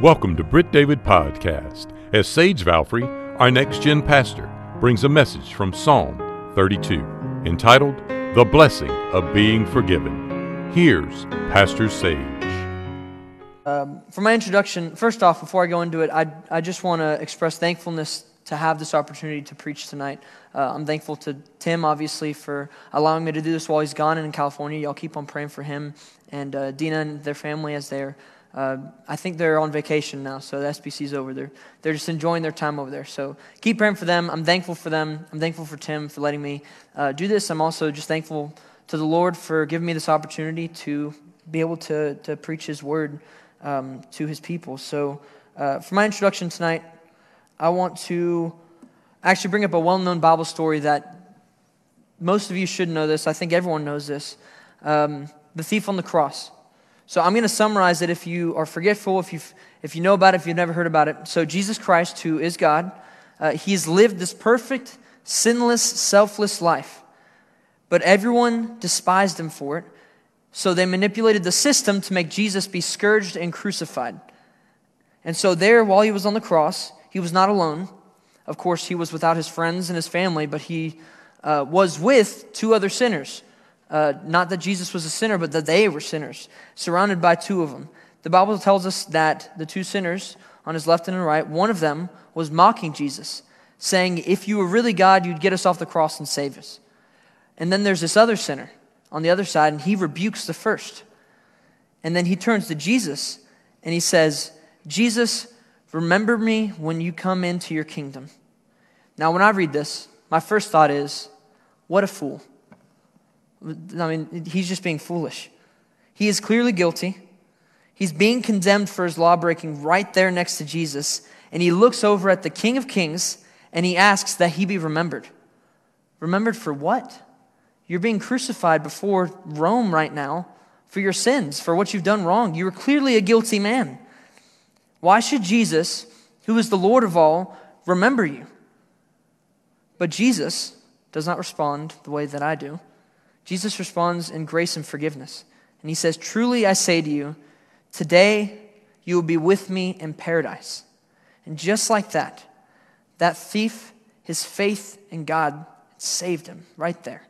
Welcome to Britt David Podcast as Saige Valfre, our next gen pastor, brings a message from Psalm 32 entitled The Blessing of Being Forgiven. Here's Pastor Saige. Um, for my introduction, first off, before I go into it, I, I just want to express thankfulness to have this opportunity to preach tonight. Uh, I'm thankful to Tim, obviously, for allowing me to do this while he's gone in California. Y'all keep on praying for him and uh, Dina and their family as they're uh, I think they're on vacation now, so the SBC's over there. They're just enjoying their time over there. So keep praying for them. I'm thankful for them. I'm thankful for Tim for letting me uh, do this. I'm also just thankful to the Lord for giving me this opportunity to be able to, to preach His word um, to His people. So uh, for my introduction tonight, I want to actually bring up a well known Bible story that most of you should know this. I think everyone knows this. Um, the thief on the cross. So I'm going to summarize it if you are forgetful, if, you if you know about it, if you've never heard about it. So Jesus Christ, who is God, uh, he's lived this perfect, sinless, selfless life. But everyone despised him for it. So they manipulated the system to make Jesus be scourged and crucified. And so there, while he was on the cross, he was not alone. Of course, he was without his friends and his family, but he uh, was with two other sinners. Uh, not that Jesus was a sinner, but that they were sinners, surrounded by two of them. The Bible tells us that the two sinners on his left and right, one of them was mocking Jesus, saying, If you were really God, you'd get us off the cross and save us. And then there's this other sinner on the other side, and he rebukes the first. And then he turns to Jesus and he says, Jesus, remember me when you come into your kingdom. Now, when I read this, my first thought is, What a fool. I mean, he's just being foolish. He is clearly guilty. He's being condemned for his law breaking right there next to Jesus. And he looks over at the King of Kings and he asks that he be remembered. Remembered for what? You're being crucified before Rome right now for your sins, for what you've done wrong. You are clearly a guilty man. Why should Jesus, who is the Lord of all, remember you? But Jesus does not respond the way that I do. Jesus responds in grace and forgiveness. And he says, Truly I say to you, today you will be with me in paradise. And just like that, that thief, his faith in God saved him right there.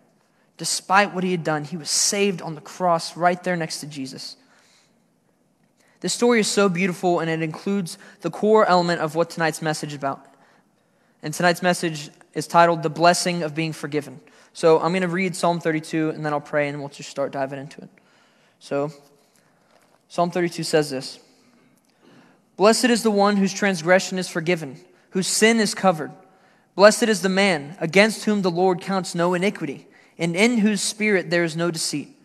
Despite what he had done, he was saved on the cross right there next to Jesus. This story is so beautiful and it includes the core element of what tonight's message is about. And tonight's message is titled The Blessing of Being Forgiven. So I'm going to read Psalm 32 and then I'll pray and we'll just start diving into it. So, Psalm 32 says this Blessed is the one whose transgression is forgiven, whose sin is covered. Blessed is the man against whom the Lord counts no iniquity, and in whose spirit there is no deceit.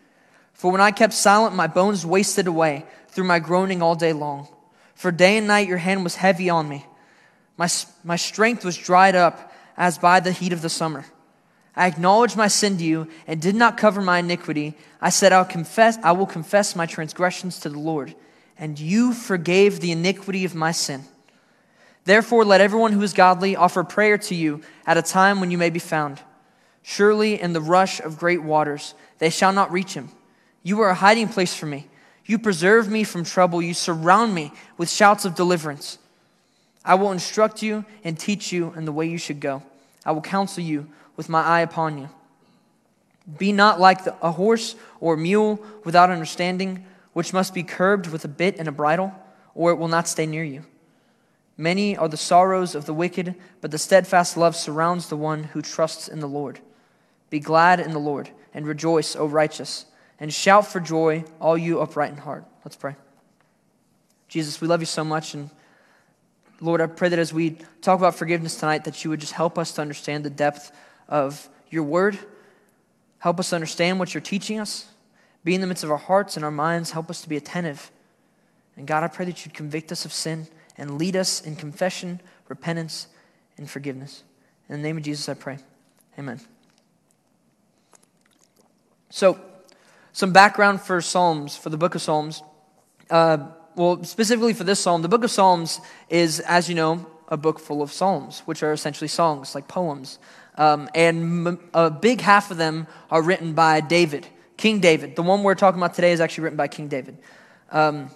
For when I kept silent, my bones wasted away through my groaning all day long. For day and night your hand was heavy on me. My, my strength was dried up as by the heat of the summer. I acknowledged my sin to you and did not cover my iniquity. I said, I'll confess, I will confess my transgressions to the Lord, and you forgave the iniquity of my sin. Therefore, let everyone who is godly offer prayer to you at a time when you may be found. Surely, in the rush of great waters, they shall not reach him. You are a hiding place for me. You preserve me from trouble. You surround me with shouts of deliverance. I will instruct you and teach you in the way you should go. I will counsel you with my eye upon you. Be not like the, a horse or mule without understanding, which must be curbed with a bit and a bridle, or it will not stay near you. Many are the sorrows of the wicked, but the steadfast love surrounds the one who trusts in the Lord. Be glad in the Lord, and rejoice, O righteous, and shout for joy, all you upright in heart. Let's pray. Jesus, we love you so much, and Lord, I pray that as we talk about forgiveness tonight, that you would just help us to understand the depth of your word. Help us understand what you're teaching us. Be in the midst of our hearts and our minds. Help us to be attentive. And God, I pray that you'd convict us of sin and lead us in confession, repentance, and forgiveness. In the name of Jesus, I pray. Amen. So, some background for Psalms, for the book of Psalms. Uh, well, specifically for this psalm, the book of Psalms is, as you know, a book full of psalms, which are essentially songs, like poems. Um, and a big half of them are written by David, King David. The one we're talking about today is actually written by King David. Um,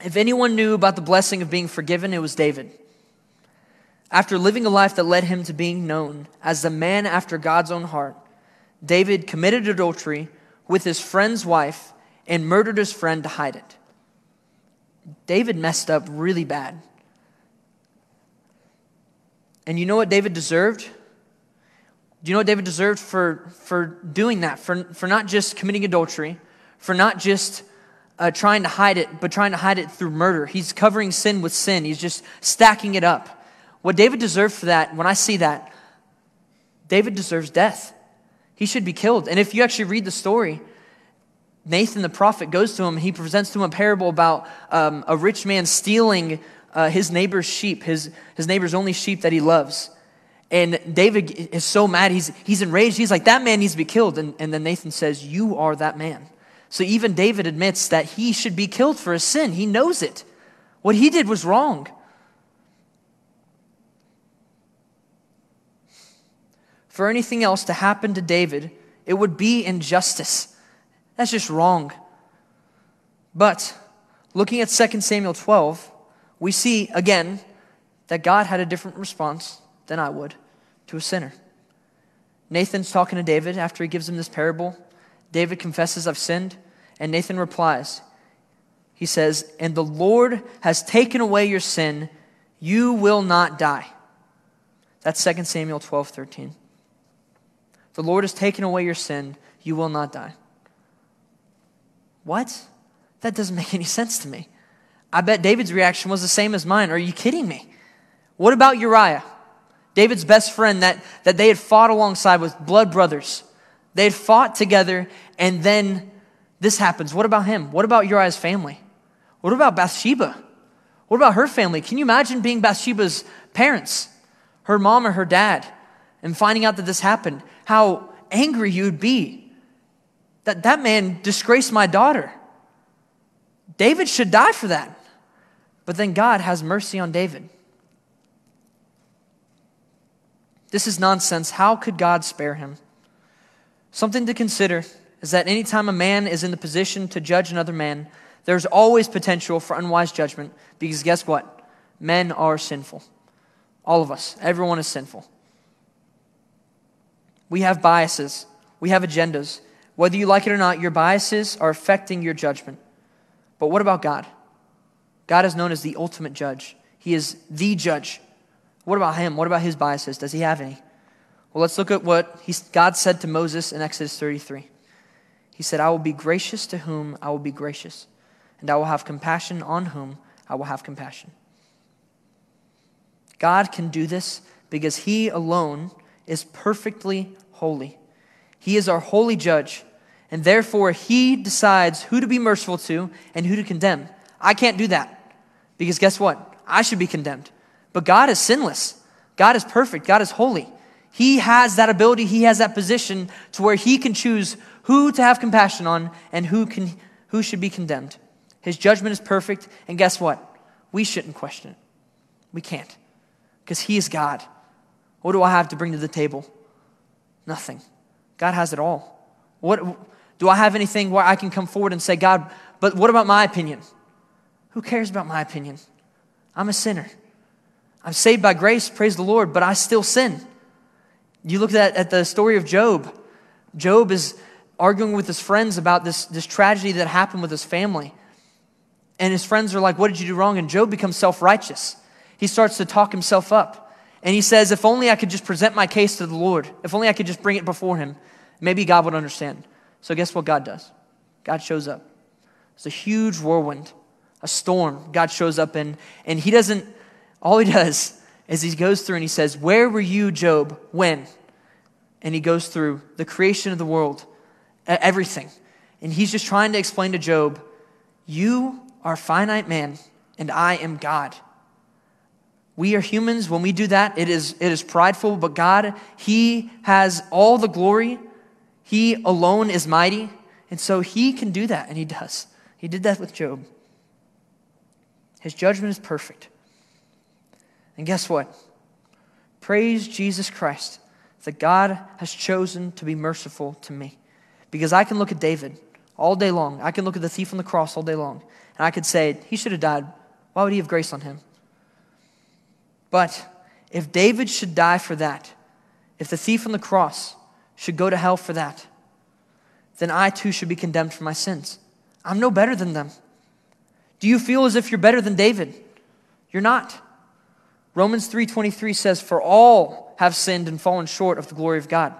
If anyone knew about the blessing of being forgiven, it was David. After living a life that led him to being known as the man after God's own heart, David committed adultery with his friend's wife and murdered his friend to hide it. David messed up really bad. And you know what David deserved? Do you know what David deserved for, for doing that? For, for not just committing adultery, for not just uh, trying to hide it, but trying to hide it through murder. He's covering sin with sin, he's just stacking it up. What David deserved for that, when I see that, David deserves death. He should be killed. And if you actually read the story, Nathan the prophet goes to him. He presents to him a parable about um, a rich man stealing uh, his neighbor's sheep, his, his neighbor's only sheep that he loves. And David is so mad. He's, he's enraged. He's like, that man needs to be killed. And, and then Nathan says, You are that man. So even David admits that he should be killed for his sin. He knows it. What he did was wrong. For anything else to happen to David, it would be injustice. That's just wrong. But looking at 2 Samuel 12, we see again that God had a different response than I would to a sinner. Nathan's talking to David after he gives him this parable. David confesses, I've sinned. And Nathan replies, He says, And the Lord has taken away your sin. You will not die. That's 2 Samuel 12, 13. The Lord has taken away your sin. You will not die. What? That doesn't make any sense to me. I bet David's reaction was the same as mine. Are you kidding me? What about Uriah? David's best friend that, that they had fought alongside with blood brothers. They had fought together, and then this happens. What about him? What about Uriah's family? What about Bathsheba? What about her family? Can you imagine being Bathsheba's parents, her mom or her dad, and finding out that this happened? How angry you'd be that that man disgraced my daughter. David should die for that. But then God has mercy on David. This is nonsense. How could God spare him? Something to consider is that anytime a man is in the position to judge another man, there's always potential for unwise judgment because guess what? Men are sinful. All of us, everyone is sinful. We have biases, we have agendas. Whether you like it or not, your biases are affecting your judgment. But what about God? God is known as the ultimate judge, He is the judge. What about him? What about his biases? Does he have any? Well, let's look at what God said to Moses in Exodus 33. He said, I will be gracious to whom I will be gracious, and I will have compassion on whom I will have compassion. God can do this because he alone is perfectly holy. He is our holy judge, and therefore he decides who to be merciful to and who to condemn. I can't do that because guess what? I should be condemned. But God is sinless. God is perfect. God is holy. He has that ability, He has that position to where He can choose who to have compassion on and who, can, who should be condemned. His judgment is perfect, and guess what? We shouldn't question it. We can't because He is God. What do I have to bring to the table? Nothing. God has it all. What, do I have anything where I can come forward and say, God, but what about my opinion? Who cares about my opinion? I'm a sinner. I'm saved by grace, praise the Lord, but I still sin. You look at, at the story of Job. Job is arguing with his friends about this, this tragedy that happened with his family. And his friends are like, What did you do wrong? And Job becomes self righteous. He starts to talk himself up. And he says, If only I could just present my case to the Lord, if only I could just bring it before him, maybe God would understand. So, guess what God does? God shows up. It's a huge whirlwind, a storm. God shows up, and, and he doesn't all he does is he goes through and he says, Where were you, Job, when? And he goes through the creation of the world, everything. And he's just trying to explain to Job, You are finite man, and I am God. We are humans. When we do that, it is, it is prideful, but God, He has all the glory. He alone is mighty. And so He can do that, and He does. He did that with Job. His judgment is perfect. And guess what? Praise Jesus Christ that God has chosen to be merciful to me. Because I can look at David all day long, I can look at the thief on the cross all day long, And I could say, he should have died. Why would he have grace on him? But if David should die for that, if the thief on the cross should go to hell for that, then I too should be condemned for my sins. I'm no better than them. Do you feel as if you're better than David? You're not. Romans 3:23 says for all have sinned and fallen short of the glory of God.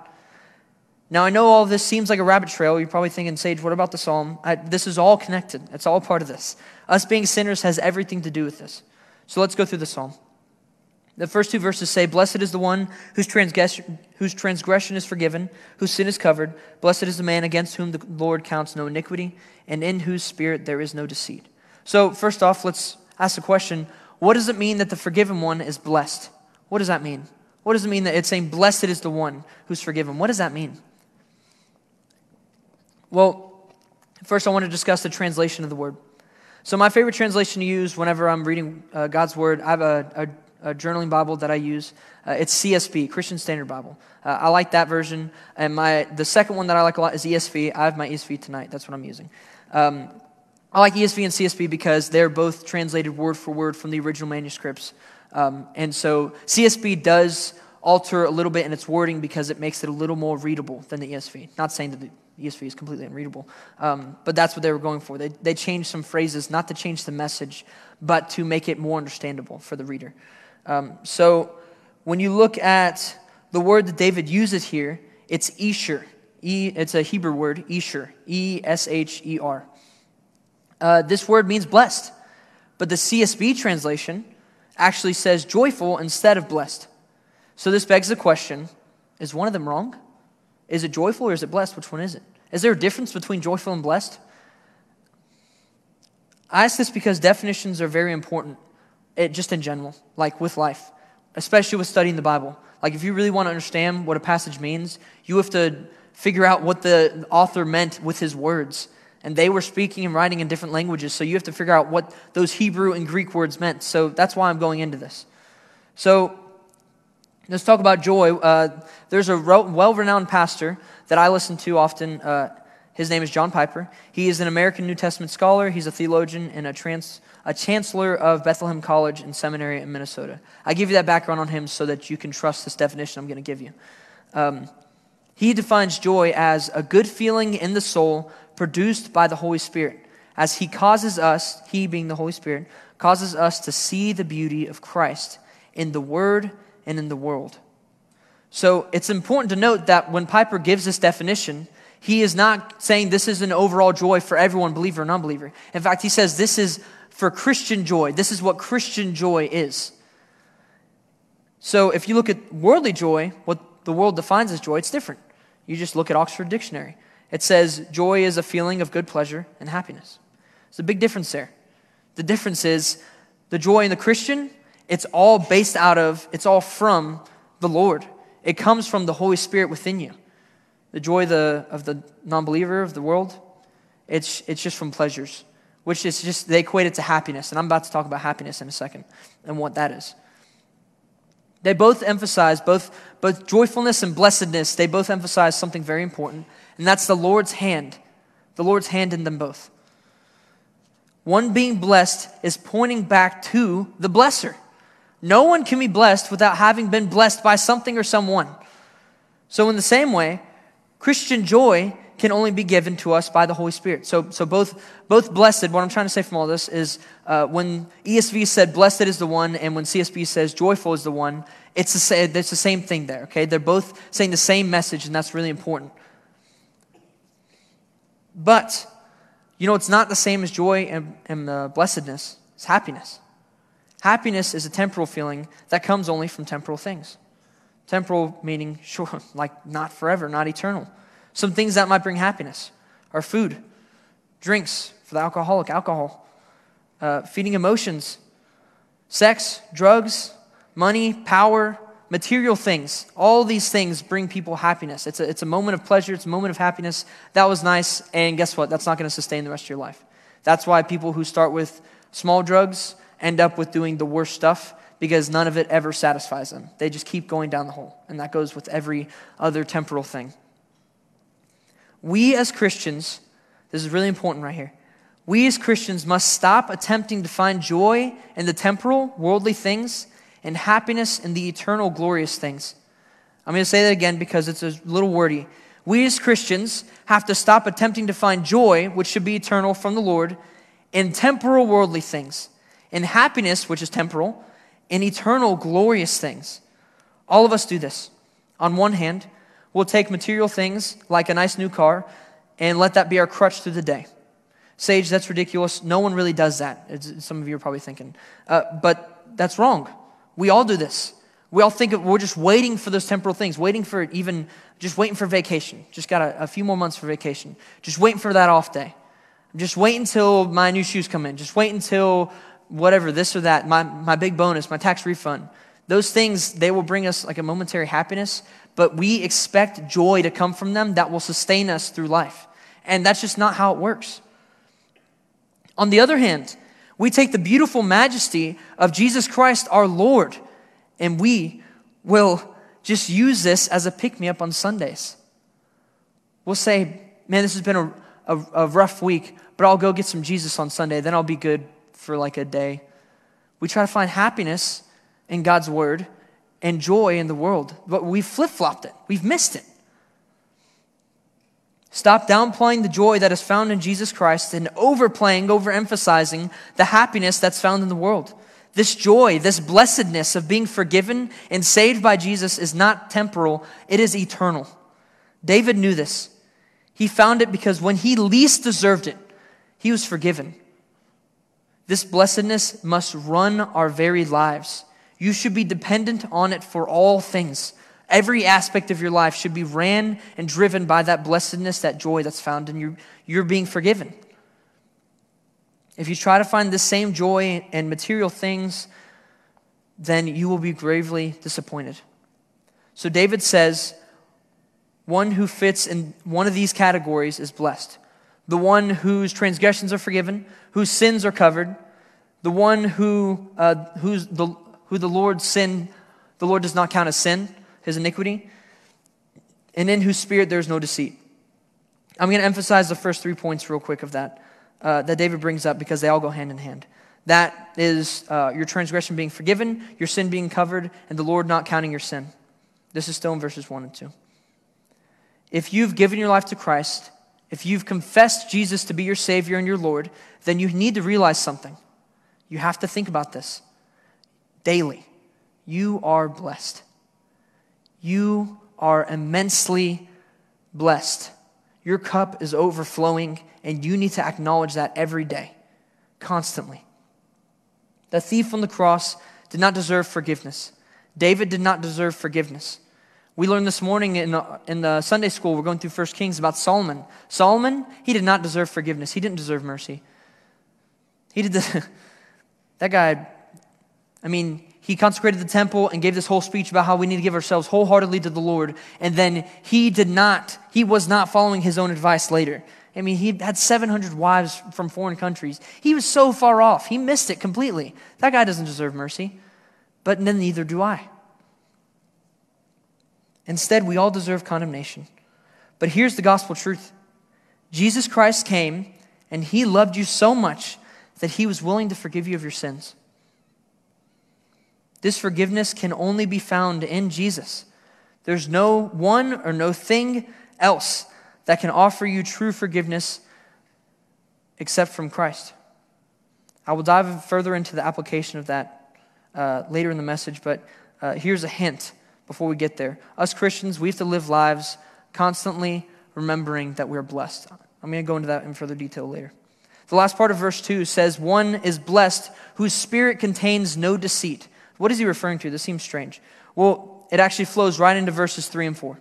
Now I know all this seems like a rabbit trail. You're probably thinking, Saige, what about the psalm? I, this is all connected. It's all part of this. Us being sinners has everything to do with this. So let's go through the psalm. The first two verses say, Blessed is the one whose transgression, whose transgression is forgiven, whose sin is covered. Blessed is the man against whom the Lord counts no iniquity, and in whose spirit there is no deceit. So, first off, let's ask the question what does it mean that the forgiven one is blessed? What does that mean? What does it mean that it's saying, Blessed is the one who's forgiven? What does that mean? Well, first I want to discuss the translation of the word. So, my favorite translation to use whenever I'm reading uh, God's word, I have a, a a journaling Bible that I use. Uh, it's CSB, Christian Standard Bible. Uh, I like that version. And my the second one that I like a lot is ESV. I have my ESV tonight. That's what I'm using. Um, I like ESV and CSB because they're both translated word for word from the original manuscripts. Um, and so CSB does alter a little bit in its wording because it makes it a little more readable than the ESV. Not saying that the ESV is completely unreadable, um, but that's what they were going for. They, they changed some phrases, not to change the message, but to make it more understandable for the reader. Um, so when you look at the word that David uses here, it's Esher. E, it's a Hebrew word, Esher. E S H E R. Uh, this word means blessed, but the CSB translation actually says joyful instead of blessed. So this begs the question is one of them wrong? Is it joyful or is it blessed? Which one is it? Is there a difference between joyful and blessed? I ask this because definitions are very important it, just in general, like with life, especially with studying the Bible. Like, if you really want to understand what a passage means, you have to figure out what the author meant with his words. And they were speaking and writing in different languages, so you have to figure out what those Hebrew and Greek words meant. So that's why I'm going into this. So let's talk about joy. Uh, there's a well renowned pastor that I listen to often. Uh, his name is John Piper. He is an American New Testament scholar, he's a theologian and a trans a chancellor of Bethlehem College and Seminary in Minnesota. I give you that background on him so that you can trust this definition I'm going to give you. Um, he defines joy as a good feeling in the soul produced by the Holy Spirit, as he causes us, he being the Holy Spirit, causes us to see the beauty of Christ in the Word and in the world. So it's important to note that when Piper gives this definition, he is not saying this is an overall joy for everyone, believer or unbeliever. In fact, he says this is for Christian joy. This is what Christian joy is. So if you look at worldly joy, what the world defines as joy, it's different. You just look at Oxford Dictionary. It says joy is a feeling of good pleasure and happiness. There's a big difference there. The difference is the joy in the Christian, it's all based out of, it's all from the Lord. It comes from the Holy Spirit within you. The joy of the, of the non believer, of the world, it's, it's just from pleasures which is just, they equate it to happiness. And I'm about to talk about happiness in a second and what that is. They both emphasize, both, both joyfulness and blessedness, they both emphasize something very important, and that's the Lord's hand. The Lord's hand in them both. One being blessed is pointing back to the blesser. No one can be blessed without having been blessed by something or someone. So, in the same way, Christian joy can only be given to us by the Holy Spirit. So, so both, both blessed, what I'm trying to say from all this is uh, when ESV said blessed is the one, and when CSB says joyful is the one, it's the, same, it's the same thing there, okay? They're both saying the same message, and that's really important. But, you know, it's not the same as joy and, and blessedness, it's happiness. Happiness is a temporal feeling that comes only from temporal things. Temporal meaning, sure, like not forever, not eternal. Some things that might bring happiness are food, drinks for the alcoholic, alcohol, uh, feeding emotions, sex, drugs, money, power, material things. All these things bring people happiness. It's a, it's a moment of pleasure, it's a moment of happiness. That was nice, and guess what? That's not going to sustain the rest of your life. That's why people who start with small drugs end up with doing the worst stuff because none of it ever satisfies them. They just keep going down the hole. And that goes with every other temporal thing. We as Christians, this is really important right here, We as Christians must stop attempting to find joy in the temporal, worldly things and happiness in the eternal, glorious things. I'm going to say that again because it's a little wordy. We as Christians have to stop attempting to find joy, which should be eternal from the Lord, in temporal, worldly things, in happiness, which is temporal, in eternal, glorious things. All of us do this. On one hand, we'll take material things like a nice new car and let that be our crutch through the day. Saige, that's ridiculous. No one really does that. It's, some of you are probably thinking. Uh, but that's wrong. We all do this. We all think of, we're just waiting for those temporal things, waiting for even, just waiting for vacation. Just got a, a few more months for vacation. Just waiting for that off day. Just wait until my new shoes come in. Just wait until whatever, this or that, my, my big bonus, my tax refund. Those things, they will bring us like a momentary happiness, but we expect joy to come from them that will sustain us through life. And that's just not how it works. On the other hand, we take the beautiful majesty of Jesus Christ our Lord, and we will just use this as a pick me up on Sundays. We'll say, man, this has been a, a, a, rough week, but I'll go get some Jesus on Sunday, then I'll be good for like a day. We try to find happiness in God's word and joy in the world, but we've flip flopped it, we've missed it. Stop downplaying the joy that is found in Jesus Christ and overplaying, overemphasizing the happiness that's found in the world. This joy, this blessedness of being forgiven and saved by Jesus is not temporal, it is eternal. David knew this. He found it because when he least deserved it, he was forgiven. This blessedness must run our very lives. You should be dependent on it for all things. Every aspect of your life should be ran and driven by that blessedness, that joy that's found in you. You're being forgiven. If you try to find the same joy in material things, then you will be gravely disappointed. So David says, one who fits in one of these categories is blessed. The one whose transgressions are forgiven, whose sins are covered, the one who, uh, who's the, who the Lord sin, the Lord does not count as sin his iniquity, and in whose spirit there is no deceit. I'm going to emphasize the first three points real quick of that uh, that David brings up because they all go hand in hand. That is uh, your transgression being forgiven, your sin being covered, and the Lord not counting your sin. This is still in verses 1 and 2. If you've given your life to Christ, if you've confessed Jesus to be your Savior and your Lord, then you need to realize something. You have to think about this daily. You are blessed. You are immensely blessed. Your cup is overflowing, and you need to acknowledge that every day, constantly. The thief on the cross did not deserve forgiveness. David did not deserve forgiveness. We learned this morning in the, in the Sunday school, we're going through 1 Kings about Solomon. Solomon, he did not deserve forgiveness. He didn't deserve mercy. He did the, that guy, I mean, he consecrated the temple and gave this whole speech about how we need to give ourselves wholeheartedly to the Lord. And then he did not, he was not following his own advice later. I mean, he had 700 wives from foreign countries. He was so far off. He missed it completely. That guy doesn't deserve mercy. But then neither do I. Instead, we all deserve condemnation. But here's the gospel truth Jesus Christ came and he loved you so much that he was willing to forgive you of your sins. This forgiveness can only be found in Jesus. There's no one or no thing else that can offer you true forgiveness except from Christ. I will dive further into the application of that uh, later in the message, but uh, here's a hint before we get there. Us Christians, we have to live lives constantly remembering that we're blessed. I'm going to go into that in further detail later. The last part of verse 2 says, One is blessed whose spirit contains no deceit. What is he referring to? This seems strange. Well, it actually flows right into verses 3 and 4.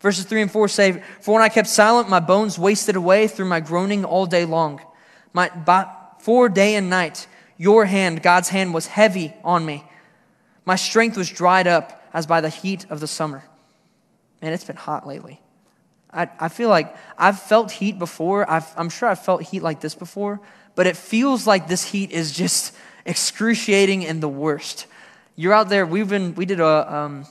Verses 3 and 4 say, For when I kept silent, my bones wasted away through my groaning all day long. My, by, for day and night, your hand, God's hand, was heavy on me. My strength was dried up as by the heat of the summer. Man, it's been hot lately. I, I feel like I've felt heat before. i am sure I've felt heat like this before, but it feels like this heat is just excruciating and the worst. You're out there. We've been. We did a um,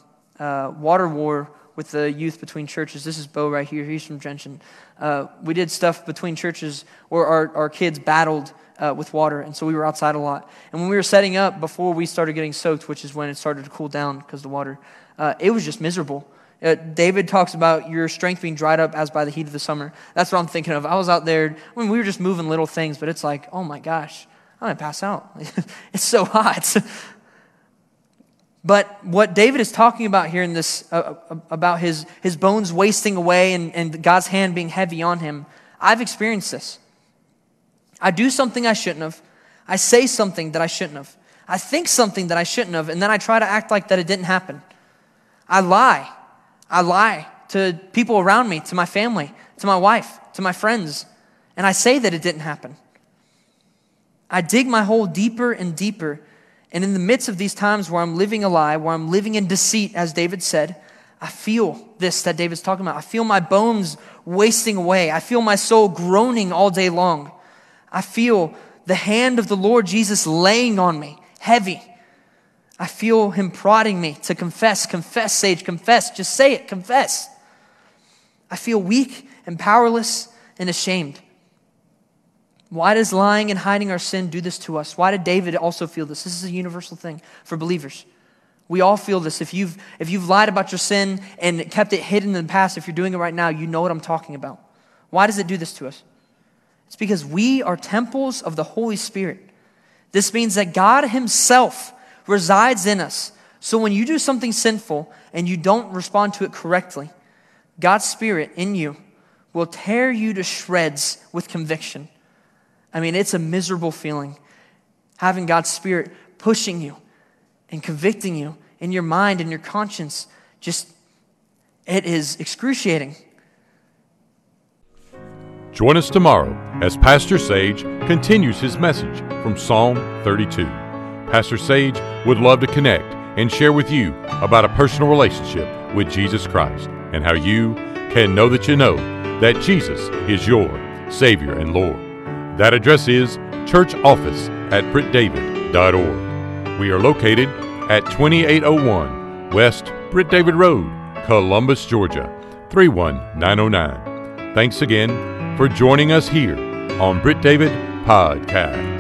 water war with the youth between churches. This is Bo right here. He's from Gentian. Uh, we did stuff between churches where our, our kids battled uh, with water, and so we were outside a lot. And when we were setting up before we started getting soaked, which is when it started to cool down because the water, uh, it was just miserable. Uh, David talks about your strength being dried up as by the heat of the summer. That's what I'm thinking of. I was out there, I mean, we were just moving little things, but it's like, oh my gosh, I'm going to pass out. it's so hot. but what David is talking about here in this, uh, uh, about his, his bones wasting away and, and God's hand being heavy on him, I've experienced this. I do something I shouldn't have. I say something that I shouldn't have. I think something that I shouldn't have, and then I try to act like that it didn't happen. I lie. I lie to people around me, to my family, to my wife, to my friends, and I say that it didn't happen. I dig my hole deeper and deeper. And in the midst of these times where I'm living a lie, where I'm living in deceit, as David said, I feel this that David's talking about. I feel my bones wasting away. I feel my soul groaning all day long. I feel the hand of the Lord Jesus laying on me, heavy. I feel him prodding me to confess, confess, Saige, confess. Just say it, confess. I feel weak and powerless and ashamed. Why does lying and hiding our sin do this to us? Why did David also feel this? This is a universal thing for believers. We all feel this. If you've, if you've lied about your sin and kept it hidden in the past, if you're doing it right now, you know what I'm talking about. Why does it do this to us? It's because we are temples of the Holy Spirit. This means that God Himself resides in us. So when you do something sinful and you don't respond to it correctly, God's Spirit in you will tear you to shreds with conviction. I mean, it's a miserable feeling having God's Spirit pushing you and convicting you in your mind and your conscience. Just, it is excruciating. Join us tomorrow as Pastor Saige continues his message from Psalm 32. Pastor Saige would love to connect and share with you about a personal relationship with Jesus Christ and how you can know that you know that Jesus is your Savior and Lord. That address is church office at brittdavid.org. We are located at 2801 West Britt David Road, Columbus, Georgia 31909. Thanks again for joining us here on Britt David Podcast.